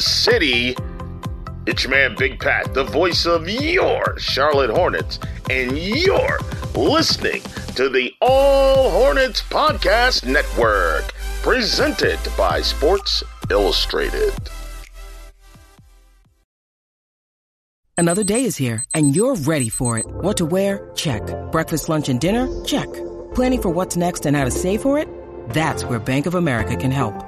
city. It's your man Big Pat, the voice of your Charlotte Hornets, and you're listening to the All Hornets Podcast Network, presented by Sports Illustrated. Another day is here, and you're ready for it. What to wear? Check. Breakfast, lunch, and dinner? Check. Planning for what's next and how to save for it? That's where Bank of America can help.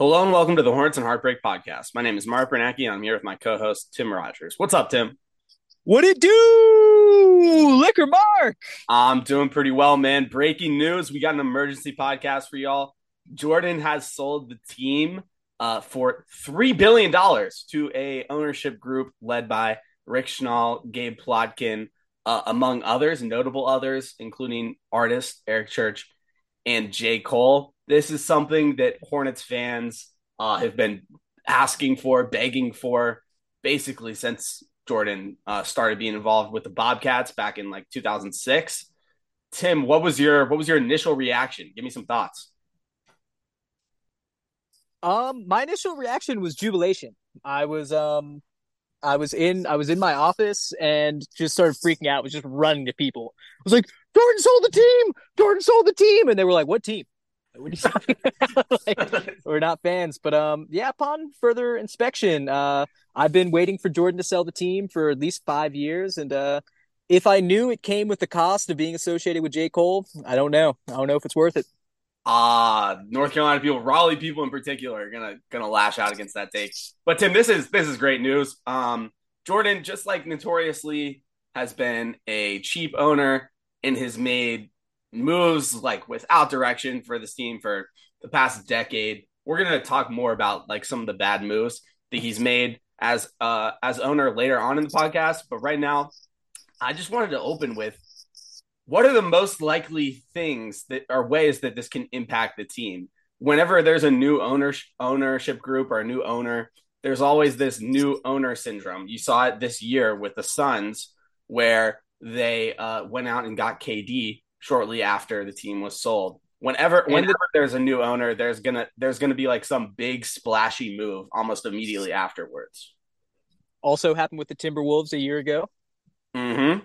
Hello and welcome to the Hornets and Heartbreak podcast. My name is Mark Bernacki and I'm here with my co-host Tim Rogers. What's up, Tim? What it do, Liquor Mark? I'm doing pretty well, man. Breaking news: we got an emergency podcast for y'all. Jordan has sold the team uh, for three billion dollars to a ownership group led by Rick Schnall, Gabe Plotkin, uh, among others, notable others, including artist Eric Church and J. Cole this is something that Hornets fans uh, have been asking for, begging for, basically since Jordan uh, started being involved with the Bobcats back in like 2006. Tim, what was your what was your initial reaction? Give me some thoughts. Um, my initial reaction was jubilation. I was um, I was in I was in my office and just started freaking out. Was just running to people. I was like, Jordan sold the team. Jordan sold the team, and they were like, "What team?" What are you like, we're not fans, but um, yeah. Upon further inspection, uh, I've been waiting for Jordan to sell the team for at least five years, and uh, if I knew it came with the cost of being associated with J. Cole, I don't know. I don't know if it's worth it. Ah, uh, North Carolina people, Raleigh people in particular, are gonna gonna lash out against that take. But Tim, this is this is great news. Um, Jordan, just like notoriously, has been a cheap owner and has made moves like without direction for this team for the past decade. We're gonna talk more about like some of the bad moves that he's made as uh as owner later on in the podcast. But right now, I just wanted to open with what are the most likely things that are ways that this can impact the team. Whenever there's a new owner ownership group or a new owner, there's always this new owner syndrome. You saw it this year with the Suns, where they uh, went out and got KD shortly after the team was sold. Whenever whenever there's a new owner, there's gonna there's gonna be like some big splashy move almost immediately afterwards. Also happened with the Timberwolves a year ago. Mm-hmm.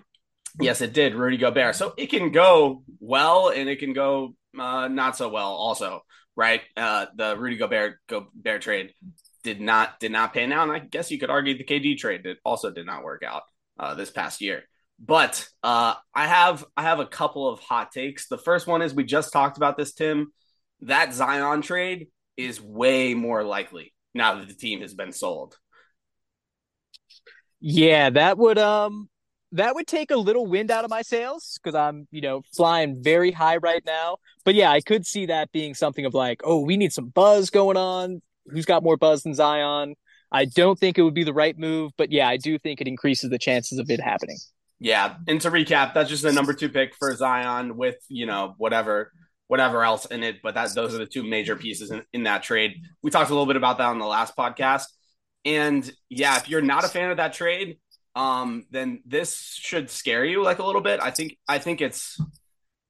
Yes, it did. Rudy Gobert. So it can go well and it can go uh, not so well. Also, right? Uh, the Rudy Gobert Gobert trade did not did not pan out. And I guess you could argue the KD trade that also did not work out uh, this past year. But uh, I have I have a couple of hot takes. The first one is we just talked about this, Tim. That Zion trade is way more likely now that the team has been sold. Yeah, that would um that would take a little wind out of my sails because I'm, you know, flying very high right now. But yeah, I could see that being something of like, oh, we need some buzz going on. Who's got more buzz than Zion? I don't think it would be the right move, but yeah, I do think it increases the chances of it happening. Yeah, and to recap, that's just the number two pick for Zion with you know whatever whatever else in it. But that those are the two major pieces in, in that trade. We talked a little bit about that on the last podcast. And yeah, if you're not a fan of that trade, um, then this should scare you like a little bit. I think I think it's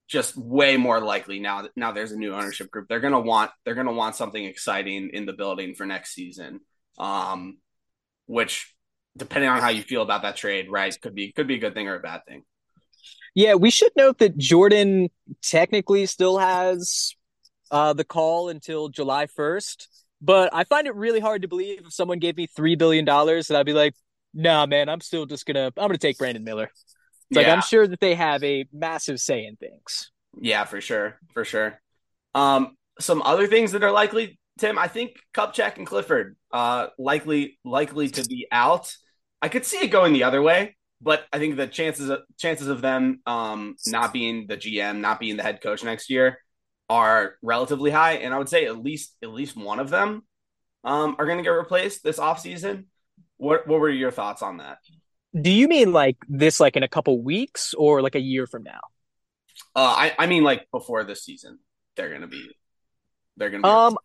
just way more likely now that now there's a new ownership group. They're gonna want they're gonna want something exciting in the building for next season. Um, which depending on how you feel about that trade, right, could be could be a good thing or a bad thing. Yeah, we should note that Jordan technically still has uh, the call until July first, but I find it really hard to believe if someone gave me three billion dollars that I'd be like, nah, man, I'm still just gonna I'm gonna take Brandon Miller. It's yeah. like I'm sure that they have a massive say in things. Yeah, for sure, for sure. Um, some other things that are likely, Tim. I think Kupchak and Clifford uh, likely likely to be out. I could see it going the other way, but I think the chances of, chances of them um, not being the GM, not being the head coach next year, are relatively high. And I would say at least at least one of them um, are going to get replaced this offseason. What what were your thoughts on that? Do you mean like this, like in a couple weeks, or like a year from now? Uh, I I mean like before this season, they're going to be they're going to be. Um,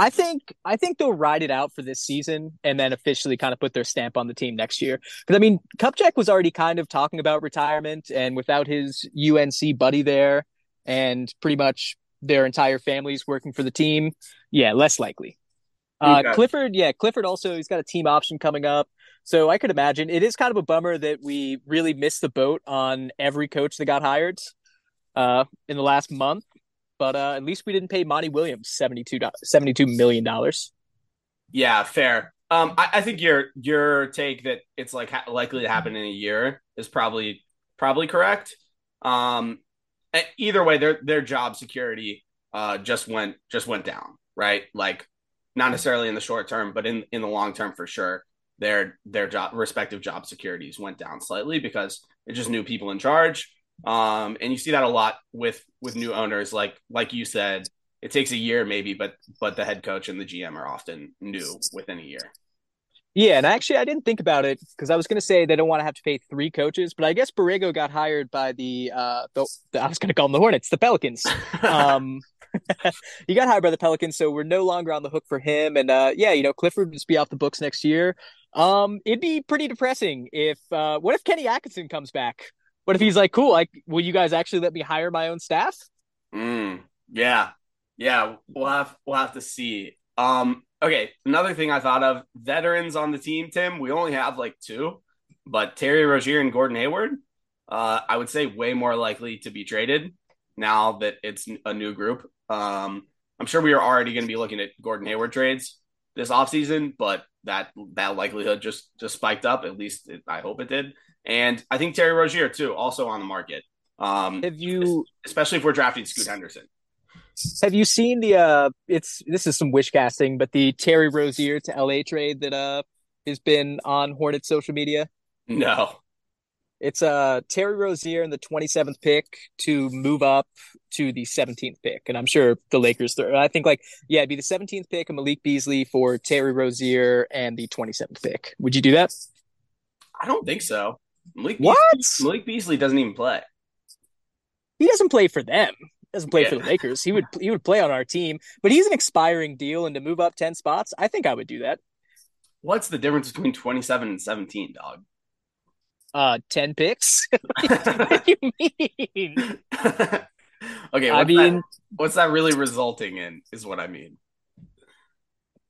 I think I think they'll ride it out for this season and then officially kind of put their stamp on the team next year. Because I mean, Kupchak was already kind of talking about retirement, and without his UNC buddy there, and pretty much their entire families working for the team, yeah, less likely. Uh, okay. Clifford, yeah, Clifford also he's got a team option coming up. So I could imagine it is kind of a bummer that we really missed the boat on every coach that got hired uh, in the last month. But uh, at least we didn't pay Monty Williams 72, $72 million. Yeah, fair. Um, I, I, think your your take that it's like ha- likely to happen in a year is probably probably correct. Um, either way, their their job security uh, just went just went down, right? Like not necessarily in the short term, but in in the long term for sure. Their their job respective job securities went down slightly because it just new people in charge. Um, and you see that a lot with with new owners. Like like you said, it takes a year maybe, but but the head coach and the GM are often new within a year. Yeah, and actually, I didn't think about it because I was going to say they don't want to have to pay three coaches, but I guess Borrego got hired by the uh, the, the I was going to call them the Hornets, the Pelicans. um, he got hired by the Pelicans, so we're no longer on the hook for him. And uh, yeah, you know, Clifford will just be off the books next year. Um, it'd be pretty depressing if uh, what if Kenny Atkinson comes back? What if he's like, cool, like, will you guys actually let me hire my own staff? Mm, yeah, yeah, we'll have we'll have to see. Um, okay, another thing I thought of veterans on the team, Tim. We only have like two, but Terry Rozier and Gordon Hayward. Uh, I would say way more likely to be traded now that it's a new group. Um, I'm sure we are already going to be looking at Gordon Hayward trades this offseason, but that that likelihood just just spiked up. At least it, I hope it did. And I think Terry Rozier too, also on the market. Um, have you, especially if we're drafting Scoot Henderson? Have you seen the? uh It's this is some wish casting, but the Terry Rozier to LA trade that uh has been on Hornet social media. No, it's uh Terry Rozier in the 27th pick to move up to the 17th pick, and I'm sure the Lakers. I think like yeah, it'd be the 17th pick of Malik Beasley for Terry Rozier and the 27th pick. Would you do that? I don't think so. Malik what? Beasley, Malik Beasley doesn't even play. He doesn't play for them. He doesn't play yeah. for the Lakers. He would he would play on our team, but he's an expiring deal, and to move up 10 spots, I think I would do that. What's the difference between 27 and 17, dog? uh 10 picks what do you mean okay i mean that, what's that really resulting in is what i mean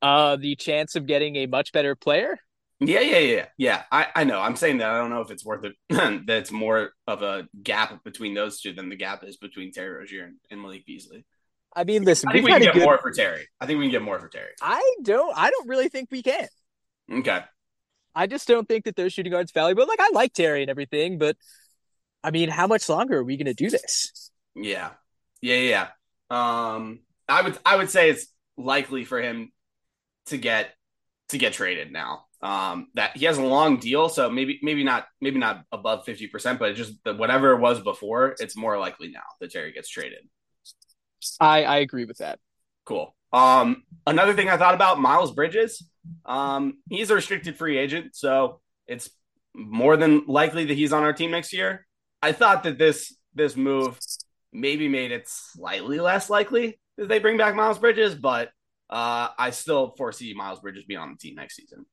uh the chance of getting a much better player yeah yeah yeah yeah i i know i'm saying that i don't know if it's worth it that it's more of a gap between those two than the gap is between terry rozier and, and malik beasley i mean listen i think we can get good... more for terry i think we can get more for terry i don't i don't really think we can okay I just don't think that those shooting guards valuable. Like I like Terry and everything, but I mean, how much longer are we going to do this? Yeah, yeah, yeah. Um, I would I would say it's likely for him to get to get traded now. Um, that he has a long deal, so maybe maybe not maybe not above fifty percent, but just the, whatever it was before, it's more likely now that Terry gets traded. I I agree with that. Cool. Um, another thing I thought about Miles Bridges. Um, he's a restricted free agent, so it's more than likely that he's on our team next year. I thought that this this move maybe made it slightly less likely that they bring back Miles Bridges, but uh, I still foresee Miles Bridges being on the team next season.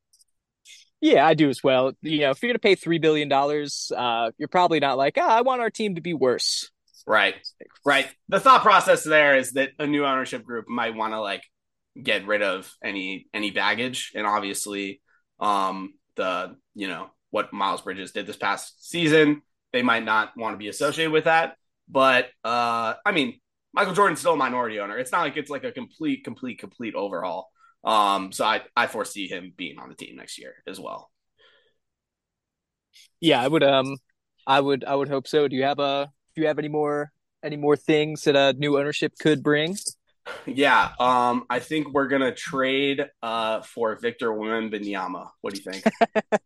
Yeah, I do as well. You know, if you're going to pay three billion dollars, uh, you're probably not like, ah, I want our team to be worse. Right. Right. The thought process there is that a new ownership group might want to like get rid of any any baggage and obviously um the you know what Miles Bridges did this past season, they might not want to be associated with that. But uh I mean, Michael Jordan's still a minority owner. It's not like it's like a complete, complete, complete overhaul. Um, so I, I foresee him being on the team next year as well. Yeah, I would um I would I would hope so. Do you have a do you have any more Any more things that a new ownership could bring? Yeah, um, I think we're gonna trade uh for Victor Wembanyama. What do you think?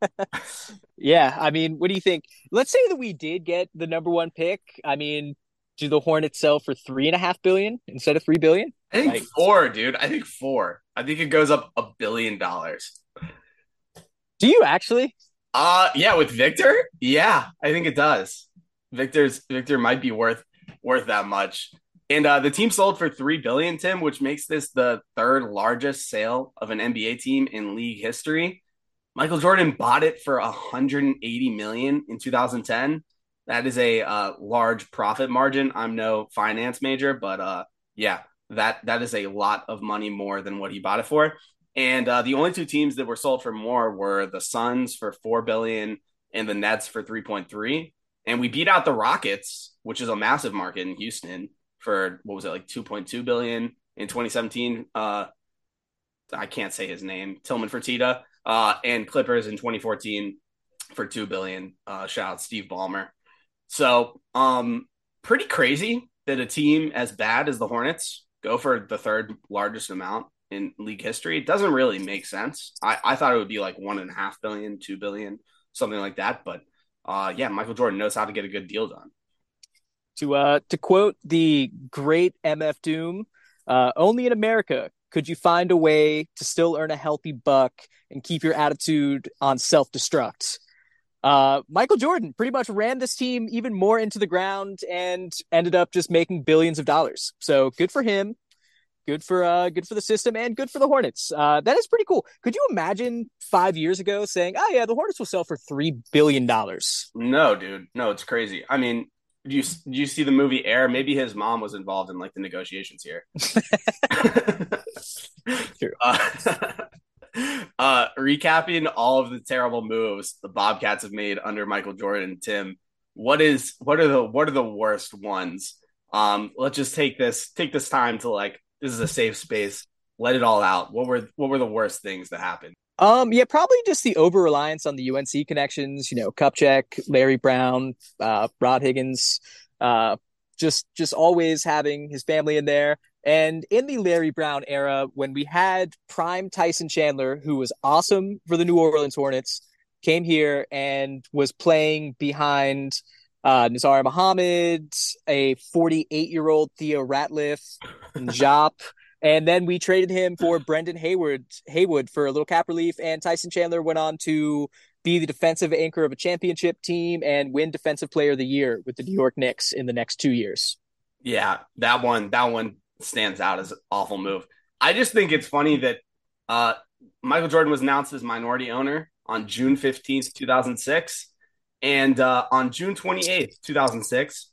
yeah, I mean, what do you think? Let's say that we did get the number one pick. I mean, do the Hornets sell for three and a half billion instead of three billion? I think like, four, dude. I think four. I think it goes up a billion dollars. Do you actually? Uh yeah, with Victor? Yeah, I think it does. Victor's Victor might be worth worth that much. And uh, the team sold for three billion, Tim, which makes this the third largest sale of an NBA team in league history. Michael Jordan bought it for 180 million in 2010. That is a uh, large profit margin. I'm no finance major, but uh, yeah, that that is a lot of money more than what he bought it for. And uh, the only two teams that were sold for more were the Suns for four billion and the Nets for 3.3. And we beat out the Rockets, which is a massive market in Houston for what was it like 2.2 billion in 2017. Uh, I can't say his name, Tillman Fertitta, uh, and Clippers in 2014 for two billion. Uh, shout out Steve Ballmer. So, um, pretty crazy that a team as bad as the Hornets go for the third largest amount in league history. It doesn't really make sense. I, I thought it would be like one and a half billion, two billion, something like that. But uh, yeah, Michael Jordan knows how to get a good deal done. To uh, to quote the great MF Doom, uh, only in America could you find a way to still earn a healthy buck and keep your attitude on self destruct. Uh, Michael Jordan pretty much ran this team even more into the ground and ended up just making billions of dollars. So good for him. Good for uh, good for the system and good for the Hornets. Uh, that is pretty cool. Could you imagine five years ago saying, "Oh yeah, the Hornets will sell for three billion dollars"? No, dude, no, it's crazy. I mean, do you do you see the movie Air? Maybe his mom was involved in like the negotiations here. True. Uh, uh, recapping all of the terrible moves the Bobcats have made under Michael Jordan. And Tim, what is what are the what are the worst ones? Um, let's just take this take this time to like this is a safe space. Let it all out. What were what were the worst things that happened? Um, yeah, probably just the over reliance on the UNC connections. You know, Kupchak, Larry Brown, uh, Rod Higgins, uh, just just always having his family in there. And in the Larry Brown era, when we had prime Tyson Chandler, who was awesome for the New Orleans Hornets, came here and was playing behind uh, Nazr Mohammed, a 48 year old Theo Ratliff, Jop. And then we traded him for Brendan Hayward Haywood for a little cap relief, and Tyson Chandler went on to be the defensive anchor of a championship team and win Defensive Player of the Year with the New York Knicks in the next two years. Yeah, that one that one stands out as an awful move. I just think it's funny that uh, Michael Jordan was announced as minority owner on June 15th, 2006. And uh, on June 28th, 2006,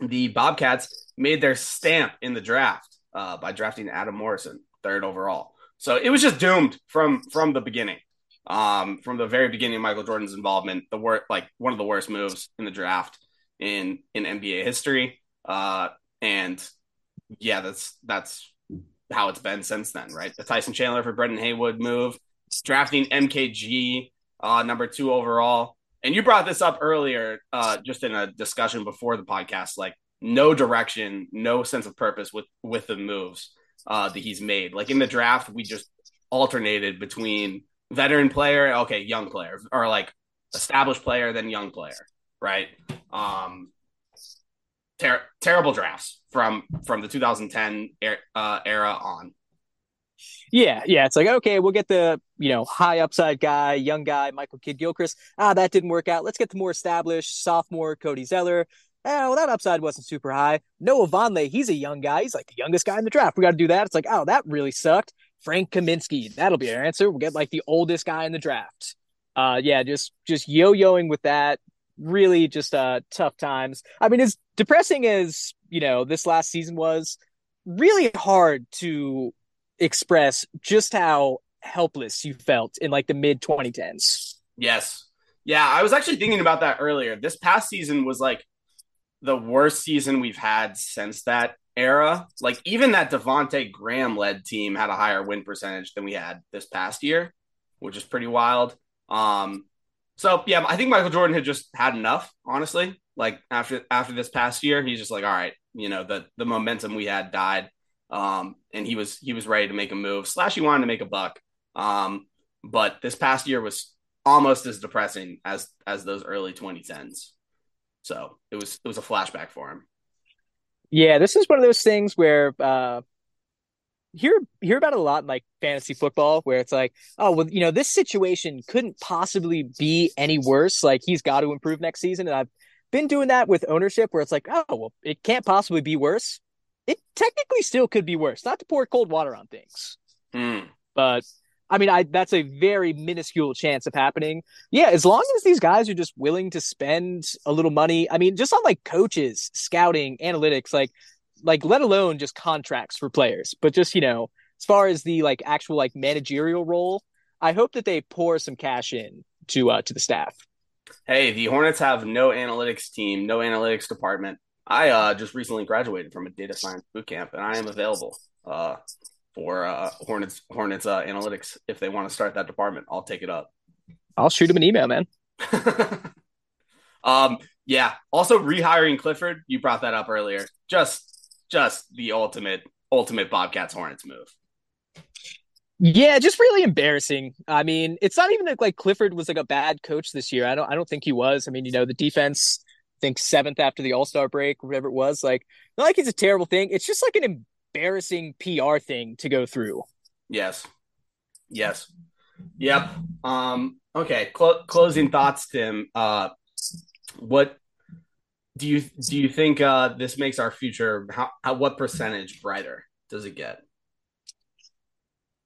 the Bobcats made their stamp in the draft uh, by drafting Adam Morrison, third overall. So it was just doomed from from the beginning. Um, from the very beginning of Michael Jordan's involvement, the worst, like one of the worst moves in the draft in in NBA history. Uh, and yeah, that's that's how it's been since then, right? The Tyson Chandler for Brendan Haywood move, drafting MKG uh, number two overall. And you brought this up earlier, uh, just in a discussion before the podcast. Like no direction, no sense of purpose with with the moves uh, that he's made. Like in the draft, we just alternated between veteran player, okay, young player, or like established player, then young player, right? Um, ter- terrible drafts from from the 2010 er- uh, era on. Yeah, yeah. It's like, okay, we'll get the, you know, high upside guy, young guy, Michael Kidd Gilchrist. Ah, that didn't work out. Let's get the more established sophomore Cody Zeller Oh, well, that upside wasn't super high. Noah Vonleh, he's a young guy. He's like the youngest guy in the draft. We got to do that. It's like, oh, that really sucked. Frank Kaminsky, that'll be our answer. We'll get like the oldest guy in the draft. Uh, yeah, just just yo-yoing with that. Really, just uh, tough times. I mean, as depressing as you know this last season was, really hard to express just how helpless you felt in like the mid 2010s. Yes. Yeah, I was actually thinking about that earlier. This past season was like the worst season we've had since that era. Like even that Devonte Graham led team had a higher win percentage than we had this past year, which is pretty wild. Um, so yeah, I think Michael Jordan had just had enough, honestly. Like after after this past year, he's just like, all right, you know the the momentum we had died, um, and he was he was ready to make a move. Slash, he wanted to make a buck, um, but this past year was almost as depressing as as those early 2010s. So it was it was a flashback for him. Yeah, this is one of those things where uh hear hear about a lot in like fantasy football where it's like, oh well, you know, this situation couldn't possibly be any worse. Like he's got to improve next season. And I've been doing that with ownership where it's like, oh well, it can't possibly be worse. It technically still could be worse. Not to pour cold water on things. Mm. But I mean, I that's a very minuscule chance of happening. Yeah, as long as these guys are just willing to spend a little money. I mean, just on like coaches, scouting, analytics, like like let alone just contracts for players, but just, you know, as far as the like actual like managerial role, I hope that they pour some cash in to uh to the staff. Hey, the Hornets have no analytics team, no analytics department. I uh just recently graduated from a data science boot camp and I am available. Uh for uh, Hornets Hornets uh, analytics if they want to start that department. I'll take it up. I'll shoot him an email, man. um, yeah. Also, rehiring Clifford. You brought that up earlier. Just, just the ultimate, ultimate Bobcats Hornets move. Yeah, just really embarrassing. I mean, it's not even like, like Clifford was like a bad coach this year. I don't, I don't think he was. I mean, you know, the defense. I think seventh after the All Star break, whatever it was. Like, not like it's a terrible thing. It's just like an embarrassing PR thing to go through. Yes. Yes. Yep. Um, okay. Cl- closing thoughts, Tim. Uh, what do you do you think uh, this makes our future? How, how what percentage brighter does it get?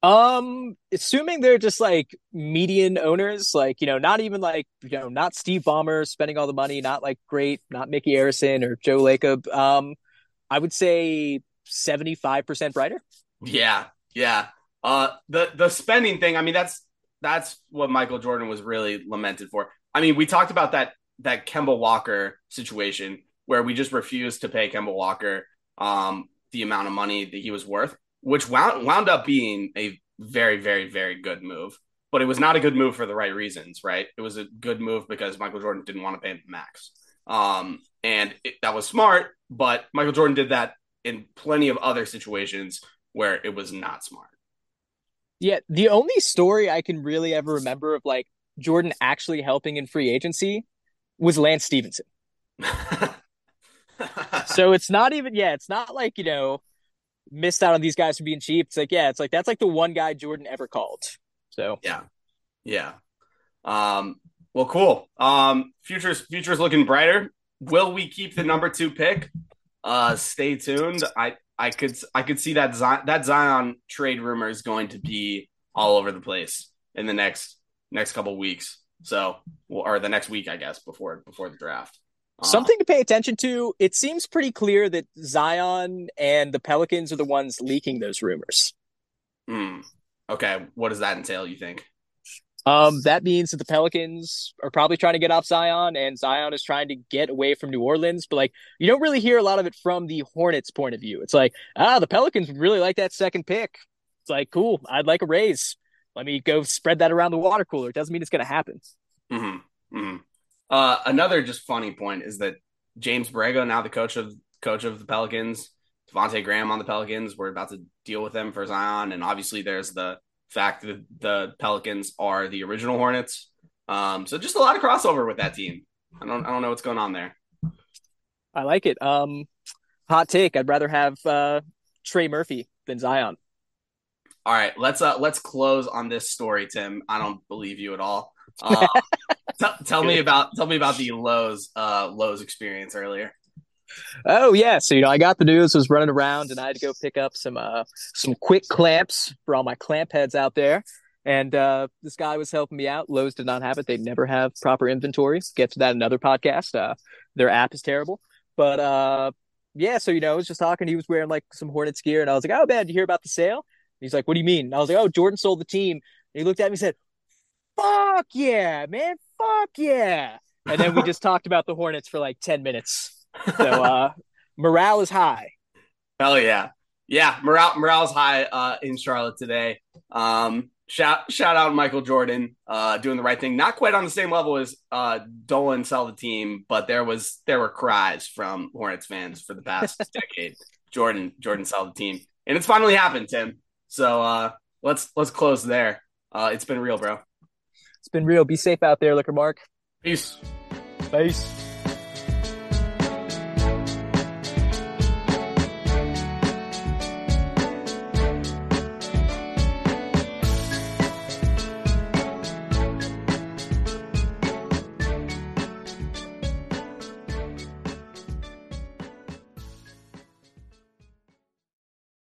Um, assuming they're just like median owners, like you know, not even like you know, not Steve Ballmer spending all the money, not like great, not Mickey Arison or Joe Lacob. Um, I would say 75% brighter. Yeah. Yeah. Uh the the spending thing, I mean that's that's what Michael Jordan was really lamented for. I mean, we talked about that that Kemba Walker situation where we just refused to pay Kemba Walker um the amount of money that he was worth, which wound wound up being a very very very good move. But it was not a good move for the right reasons, right? It was a good move because Michael Jordan didn't want to pay him max. Um and it, that was smart, but Michael Jordan did that in plenty of other situations where it was not smart. Yeah, the only story I can really ever remember of like Jordan actually helping in free agency was Lance Stephenson. so it's not even yeah, it's not like, you know, missed out on these guys for being cheap. It's like, yeah, it's like that's like the one guy Jordan ever called. So Yeah. Yeah. Um well cool. Um futures futures looking brighter. Will we keep the number two pick? Uh, stay tuned. I I could I could see that Zion, that Zion trade rumor is going to be all over the place in the next next couple weeks. So or the next week, I guess, before before the draft. Uh, Something to pay attention to. It seems pretty clear that Zion and the Pelicans are the ones leaking those rumors. Hmm. Okay, what does that entail? You think? Um, that means that the Pelicans are probably trying to get off Zion, and Zion is trying to get away from New Orleans. But like, you don't really hear a lot of it from the Hornets' point of view. It's like, ah, the Pelicans really like that second pick. It's like, cool, I'd like a raise. Let me go spread that around the water cooler. It doesn't mean it's going to happen. Mm-hmm. Mm-hmm. Uh, another just funny point is that James Borrego, now the coach of coach of the Pelicans, Devonte Graham on the Pelicans. We're about to deal with them for Zion, and obviously there's the fact that the Pelicans are the original Hornets. Um, so just a lot of crossover with that team. I don't I don't know what's going on there. I like it. Um, hot take. I'd rather have uh, Trey Murphy than Zion. All right, let's uh let's close on this story, Tim. I don't believe you at all. Uh, t- tell me about tell me about the Lowe's uh Lowe's experience earlier. Oh yeah, so you know I got the news, was running around, and I had to go pick up some uh some quick clamps for all my clamp heads out there. And uh, this guy was helping me out. Lowe's did not have it; they never have proper inventory. Get to that another podcast. Uh, their app is terrible, but uh, yeah. So you know, I was just talking. He was wearing like some Hornets gear, and I was like, "Oh man, did you hear about the sale?" He's like, "What do you mean?" And I was like, "Oh, Jordan sold the team." And he looked at me and said, "Fuck yeah, man! Fuck yeah!" And then we just talked about the Hornets for like ten minutes. So uh, morale is high. Hell yeah, yeah. Morale morale's high uh, in Charlotte today. Um, shout shout out Michael Jordan, uh, doing the right thing. Not quite on the same level as uh, Dolan sell the team, but there was there were cries from Hornets fans for the past decade. Jordan Jordan sell the team, and it's finally happened, Tim. So uh, let's let's close there. Uh, it's been real, bro. It's been real. Be safe out there, Liquor Mark. Peace. Peace.